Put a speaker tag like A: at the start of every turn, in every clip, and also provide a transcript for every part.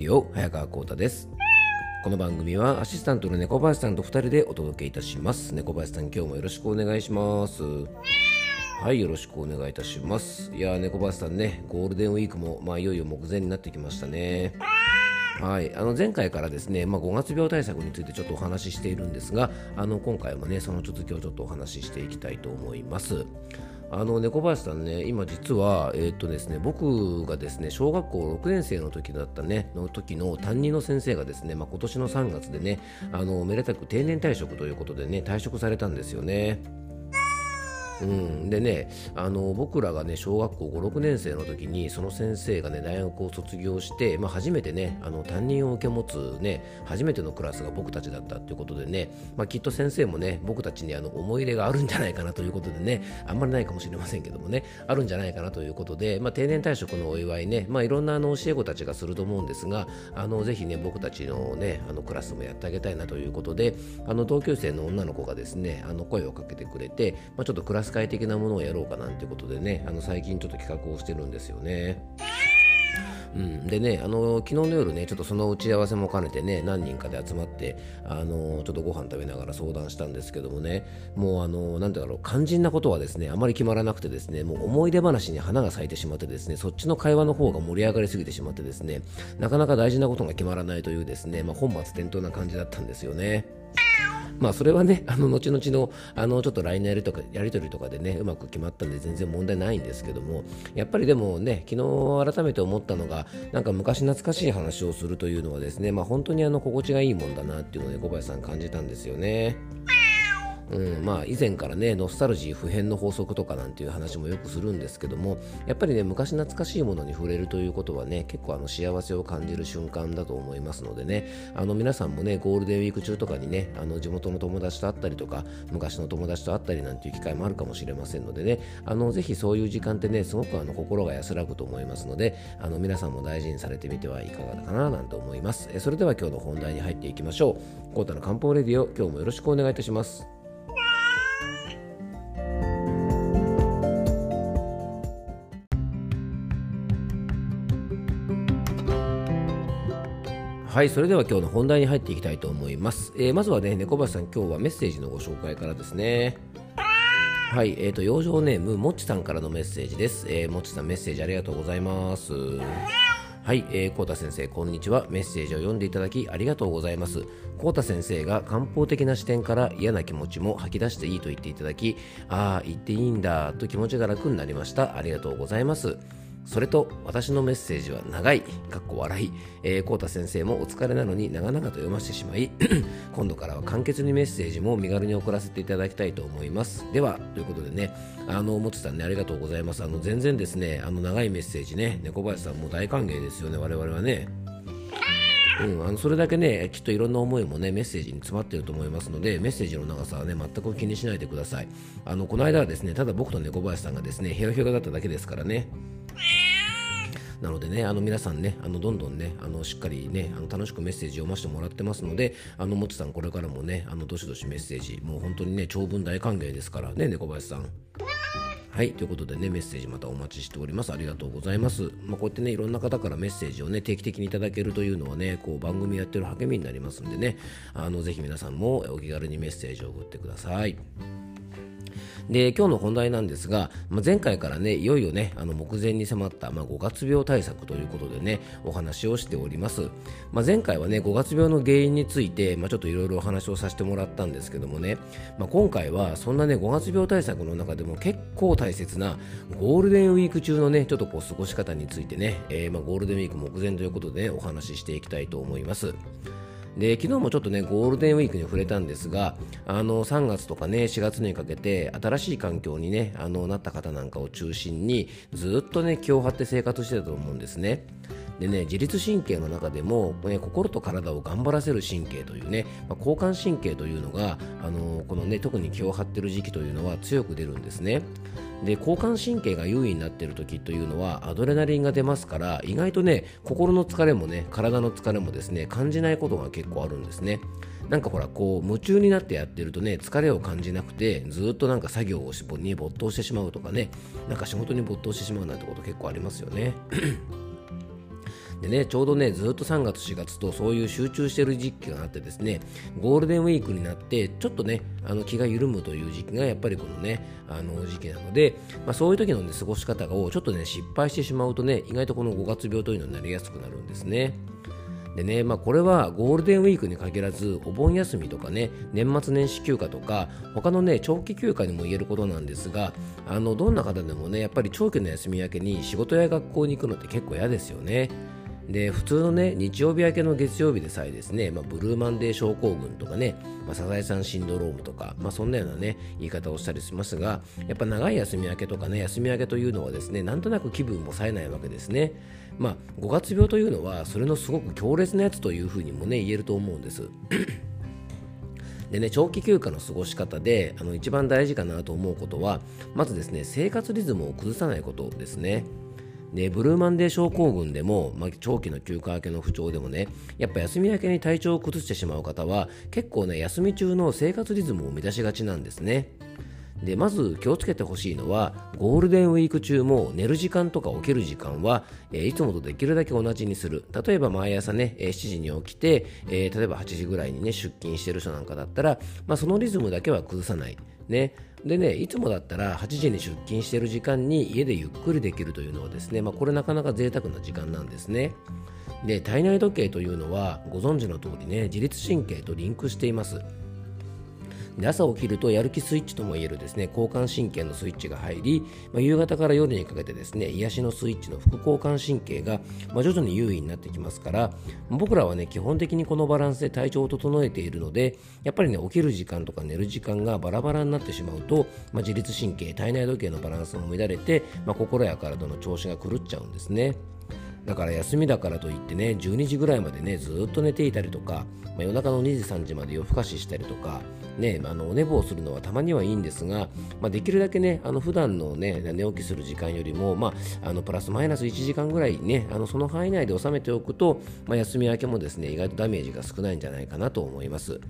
A: ディオ早川浩太です。この番組はアシスタントの猫林さんと2人でお届けいたします。猫林さん今日もよろしくお願いします。はいよろしくお願いいたします。いや猫林さんねゴールデンウィークもまあいよいよ目前になってきましたね。はい、あの前回からですね、まあ、5月病対策についてちょっとお話ししているんですがあの今回もねその続きをちょっとお話ししていきたいと思います。あの猫林さんね、今実は、えー、っとですね、僕がですね、小学校6年生の時だったね、の時の担任の先生がですね、まあ、今年の3月でね、あの、めでたく定年退職ということでね、退職されたんですよね。うん、でねあの僕らがね小学校56年生の時にその先生がね大学を卒業して、まあ、初めてねあの担任を受け持つね初めてのクラスが僕たちだったということでね、まあ、きっと先生もね僕たちにあの思い入れがあるんじゃないかなということでねあんまりないかもしれませんけどもねあるんじゃないかなということで、まあ、定年退職のお祝いね、まあ、いろんなあの教え子たちがすると思うんですがあのぜひね僕たちのねあのクラスもやってあげたいなということであの同級生の女の子がですねあの声をかけてくれて、まあ、ちょっとクラス会的なものをやろうかなんてことでねあの最近ちょっと企画をしてるんですよね。うん、でね、あの昨日の夜ね、ちょっとその打ち合わせも兼ねてね、何人かで集まって、あのちょっとご飯食べながら相談したんですけどもね、もう、あのなんだろう、肝心なことはですね、あまり決まらなくてですね、もう思い出話に花が咲いてしまってですね、そっちの会話の方が盛り上がりすぎてしまってですね、なかなか大事なことが決まらないというですね、まあ、本末転倒な感じだったんですよね。まあそれはね、あの後々のあのちょっと LINE のやりとかやり取りとかでね、うまく決まったんで全然問題ないんですけども、やっぱりでもね、昨日改めて思ったのが、なんか昔懐かしい話をするというのはですね、まあ本当にあの心地がいいもんだなっていうので、小林さん感じたんですよね。うんまあ、以前からねノスタルジー普遍の法則とかなんていう話もよくするんですけどもやっぱりね昔懐かしいものに触れるということはね結構あの幸せを感じる瞬間だと思いますのでねあの皆さんもねゴールデンウィーク中とかにねあの地元の友達と会ったりとか昔の友達と会ったりなんていう機会もあるかもしれませんのでねあのぜひそういう時間ってねすごくあの心が安らぐと思いますのであの皆さんも大事にされてみてはいかがかななんて思います。えそれでは今日の本題に入っていきましょう。コータの漢方レディオ今日もよろしくお願いいたします。はい、それでは今日の本題に入っていきたいと思います。えー、まずはね、猫林さん、今日はメッセージのご紹介からですね。はい、えっ、ー、と、養生ネーム、もっちさんからのメッセージです。えー、もっちさん、メッセージありがとうございます。はい、えー、コータ先生、こんにちは。メッセージを読んでいただきありがとうございます。コータ先生が漢方的な視点から嫌な気持ちも吐き出していいと言っていただき、ああ、言っていいんだと気持ちが楽になりました。ありがとうございます。それと私のメッセージは長い、かっこ笑い、えー、コー先生もお疲れなのに長々と読ませてしまい、今度からは簡潔にメッセージも身軽に送らせていただきたいと思います。では、ということでね、あの、もつさんね、ありがとうございます。あの、全然ですね、あの、長いメッセージね、猫林さんも大歓迎ですよね、我々はね。うん、あのそれだけね、きっといろんな思いもね、メッセージに詰まってると思いますので、メッセージの長さはね、全く気にしないでください。あの、この間はですね、ただ僕と猫林さんがですね、ヘラヘラだっただけですからね。なのでね、あの皆さんね、あのどんどんね、あのしっかりね、あの楽しくメッセージ読ませてもらってますので、あのもちさんこれからもね、あのどしどしメッセージ、もう本当にね、長文大歓迎ですからね、猫林さん。はい、ということでね、メッセージまたお待ちしております。ありがとうございます。まあ、こうやってね、いろんな方からメッセージをね、定期的にいただけるというのはね、こう番組やってる励みになりますんでね、あのぜひ皆さんもお気軽にメッセージを送ってください。で今日の本題なんですが、まあ、前回からねいよいよねあの目前に迫った、まあ、5月病対策ということでねお話をしております、まあ、前回はね5月病の原因について、まあ、ちょっといろいろお話をさせてもらったんですけどもね、まあ、今回はそんなね5月病対策の中でも結構大切なゴールデンウィーク中のねちょっとこう過ごし方についてね、えー、まあゴールデンウィーク目前ということで、ね、お話ししていきたいと思います。で昨日もちょっとねゴールデンウィークに触れたんですがあの3月とかね4月にかけて新しい環境にねあのなった方なんかを中心にずっとね気を張って生活してたと思うんですね。でね自律神経の中でも、ね、心と体を頑張らせる神経というね、まあ、交感神経というのがあのこのね特に気を張ってる時期というのは強く出るんですね。で交感神経が優位になっている時というのはアドレナリンが出ますから意外とね心の疲れもね体の疲れもですね感じないことが結構あるんですね。なんかほらこう夢中になってやってるとね疲れを感じなくてずっとなんか作業をに没頭してしまうとかねなんか仕事に没頭してしまうなんてこと結構ありますよね。でね、ちょうどね、ずっと3月、4月とそういう集中している時期があってですね、ゴールデンウィークになって、ちょっとね、あの気が緩むという時期がやっぱりこのね、あの時期なので、まあ、そういう時の、ね、過ごし方をちょっとね、失敗してしまうとね、意外とこの5月病というのになりやすくなるんですね。でね、まあ、これはゴールデンウィークに限らずお盆休みとかね年末年始休暇とか他のね長期休暇にも言えることなんですがあのどんな方でもねやっぱり長期の休み明けに仕事や学校に行くのって結構嫌ですよね。で普通のね日曜日明けの月曜日でさえですね、まあ、ブルーマンデー症候群とかね、まあ、サザエさんシンドロームとか、まあ、そんなようなね言い方をしたりしますがやっぱ長い休み明けとかね休み明けというのはですねなんとなく気分も冴えないわけですねまあ5月病というのはそれのすごく強烈なやつというふうにもね言えると思うんですでね、長期休暇の過ごし方であの一番大事かなと思うことはまずですね生活リズムを崩さないことですね。でブルーマンデー症候群でも、まあ、長期の休暇明けの不調でもねやっぱ休み明けに体調を崩してしまう方は結構ね休み中の生活リズムを乱しがちなんですね。でまず気をつけてほしいのはゴールデンウィーク中も寝る時間とか起きる時間は、えー、いつもとできるだけ同じにする。例えば毎朝ね、えー、7時に起きて、えー、例えば8時ぐらいにね出勤してる人なんかだったら、まあ、そのリズムだけは崩さない。ね。でね、いつもだったら8時に出勤している時間に家でゆっくりできるというのはですね、まあ、これなかなか贅沢な時間なんですね。で、体内時計というのはご存知の通りね、自律神経とリンクしています。で朝起きるとやる気スイッチともいえるですね交感神経のスイッチが入り、まあ、夕方から夜にかけてですね癒しのスイッチの副交感神経が、まあ、徐々に優位になってきますから僕らはね基本的にこのバランスで体調を整えているのでやっぱりね起きる時間とか寝る時間がバラバラになってしまうと、まあ、自律神経体内時計のバランスも乱れて、ま、心や体の調子が狂っちゃうんですね。だから休みだからといってね12時ぐらいまでねずっと寝ていたりとか、まあ、夜中の2時3時まで夜更かししたりとかねあのお寝坊するのはたまにはいいんですが、まあ、できるだけねあの普段のね寝起きする時間よりも、まあ、あのプラスマイナス1時間ぐらいねあのその範囲内で収めておくと、まあ、休み明けもですね意外とダメージが少ないんじゃないかなと思います。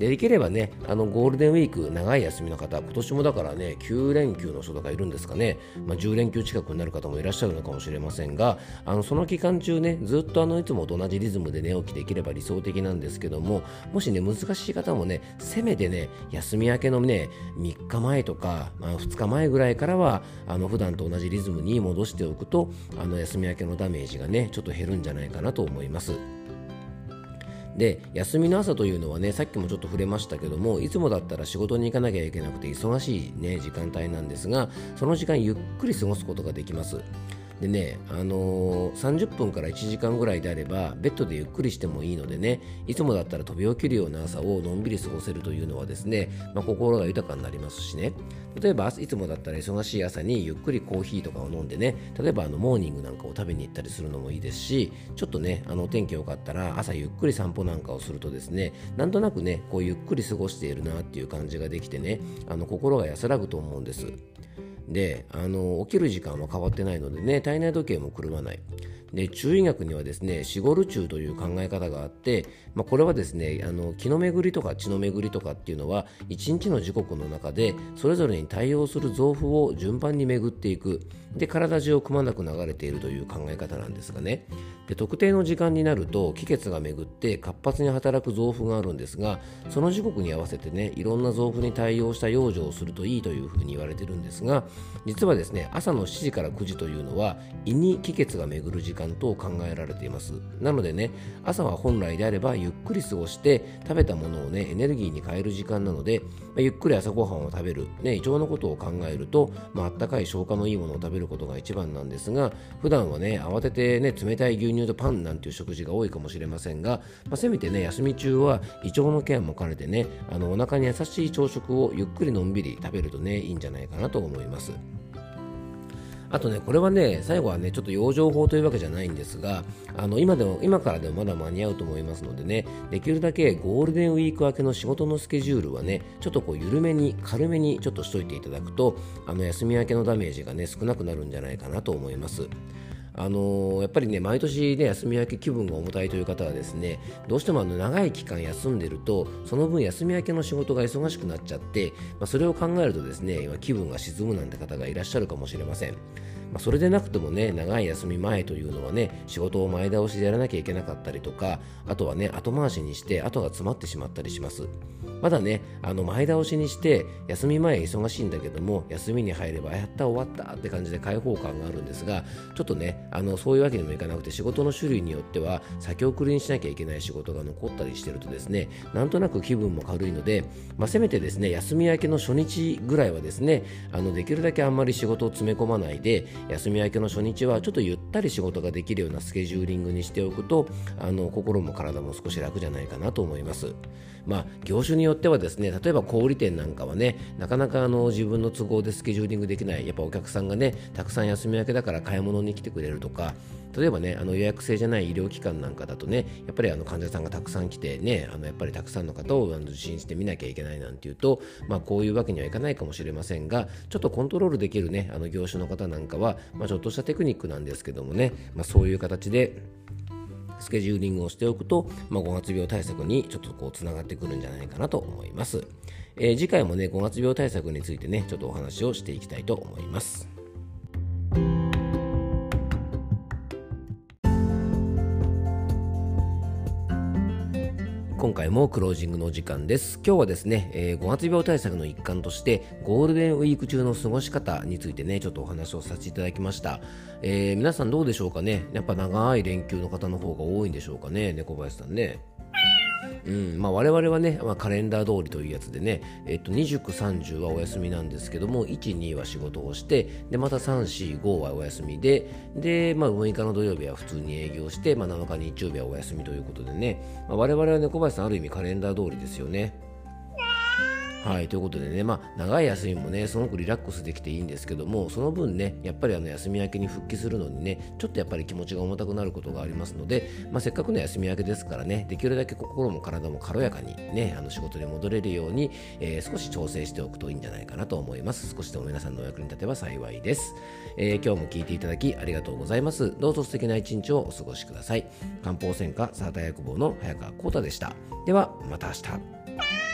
A: でできればね、あのゴールデンウィーク、長い休みの方、今年もだからね、9連休の人とかいるんですかね、まあ、10連休近くになる方もいらっしゃるのかもしれませんが、あのその期間中ね、ずっとあのいつもと同じリズムで寝起きできれば理想的なんですけども、もしね、難しい方もね、せめてね、休み明けのね、3日前とか、まあ、2日前ぐらいからは、あの普段と同じリズムに戻しておくと、あの休み明けのダメージがね、ちょっと減るんじゃないかなと思います。で休みの朝というのはねさっきもちょっと触れましたけどもいつもだったら仕事に行かなきゃいけなくて忙しい、ね、時間帯なんですがその時間ゆっくり過ごすことができます。でね、あのー、30分から1時間ぐらいであればベッドでゆっくりしてもいいのでねいつもだったら飛び起きるような朝をのんびり過ごせるというのはですね、まあ、心が豊かになりますしね例えばいつもだったら忙しい朝にゆっくりコーヒーとかを飲んでね例えばあのモーニングなんかを食べに行ったりするのもいいですしちょっとねあの天気良かったら朝ゆっくり散歩なんかをするとですねなんとなくねこうゆっくり過ごしているなっていう感じができてねあの心が安らぐと思うんです。であの起きる時間は変わってないのでね体内時計も狂わない。で中医学にはですね死後ル中という考え方があって、まあ、これはですねあの気の巡りとか血の巡りとかっていうのは一日の時刻の中でそれぞれに対応する臓腑を順番に巡っていく。で体中をくまなく流れているという考え方なんですがね。で特定の時間になると気血が巡って活発に働く臓腑があるんですがその時刻に合わせてねいろんな臓腑に対応した養生をするといいというふうに言われてるんですが実はですね朝の7時から9時というのは胃に気血が巡る時間と考えられていますなのでね朝は本来であればゆっくり過ごして食べたものをねエネルギーに変える時間なので、まあ、ゆっくり朝ごはんを食べる、ね、胃腸のことを考えると、まあったかい消化のいいものを食べることが一番なんですが普段はね慌ててね冷たい牛乳とパンなんていう食事が多いかもしれませんが、まあ、せめてね休み中は胃腸のケアも兼ねてねあのお腹に優しい朝食をゆっくりのんびり食べるとねいいんじゃないかなと思います。あとね、これはね、最後はね、ちょっと養生法というわけじゃないんですが、あの今でも今からでもまだ間に合うと思いますのでね、できるだけゴールデンウィーク明けの仕事のスケジュールはね、ちょっとこう緩めに、軽めにちょっとしといていただくと、あの休み明けのダメージがね、少なくなるんじゃないかなと思います。あの、やっぱりね毎年ね休み明け気分が重たいという方はですねどうしてもあの長い期間休んでるとその分休み明けの仕事が忙しくなっちゃって、まあ、それを考えるとですね今気分が沈むなんて方がいらっしゃるかもしれません。まあ、それでなくてもね長い休み前というのはね仕事を前倒しでやらなきゃいけなかったりとかあとはね後回しにして後が詰まってしまったりします。まだねあの前倒しにして休み前忙しいんだけども休みに入ればやった終わったって感じで開放感があるんですがちょっとねあのそういうわけにもいかなくて仕事の種類によっては先送りにしなきゃいけない仕事が残ったりしてるとですねなんとなく気分も軽いので、まあ、せめてですね休み明けの初日ぐらいはですねあのできるだけあんまり仕事を詰め込まないで休み明けの初日はちょっとゆったり仕事ができるようなスケジューリングにしておくとあの心も体も少し楽じゃないかなと思います。まあ、業種によってはですね例えば小売店なんかはねなかなかあの自分の都合でスケジューリングできないやっぱお客さんがねたくさん休み明けだから買い物に来てくれるとか例えばねあの予約制じゃない医療機関なんかだとねやっぱりあの患者さんがたくさん来てねあのやっぱりたくさんの方を受診してみなきゃいけないなんていうと、まあ、こういうわけにはいかないかもしれませんがちょっとコントロールできるねあの業種の方なんかは、まあ、ちょっとしたテクニックなんですけどもね、まあ、そういう形でスケジューリングをしておくと、まあ、5月病対策にちょっとこうつながってくるんじゃないかなと思います、えー、次回もね5月病対策についてねちょっとお話をしていきたいと思います。今回もクロージングのお時間です。今日はですね、えー、5月病対策の一環として、ゴールデンウィーク中の過ごし方についてね、ちょっとお話をさせていただきました。えー、皆さんどうでしょうかね？やっぱ長い連休の方の方が多いんでしょうかね、猫林さんね。うんまあ、我々はね、まあ、カレンダー通りというやつでね、えっと、29、30はお休みなんですけども、1、2は仕事をして、でまた3、4、5はお休みで、で、まあ、6日の土曜日は普通に営業して、まあ、7日日曜日はお休みということでね、まあ、我々はね、小林さん、ある意味カレンダー通りですよね。はい、ということでね、まあ、長い休みもね、すごくリラックスできていいんですけども、その分ね、やっぱりあの休み明けに復帰するのにね、ちょっとやっぱり気持ちが重たくなることがありますので、まあ、せっかくの休み明けですからね、できるだけ心も体も軽やかにね、あの仕事に戻れるように、えー、少し調整しておくといいんじゃないかなと思います。少しでも皆さんのお役に立てば幸いです。えー、今日も聞いていただきありがとうございます。どうぞ素敵な一日をお過ごしください。漢方専科サータ薬房の早川幸太でした。では、また明日。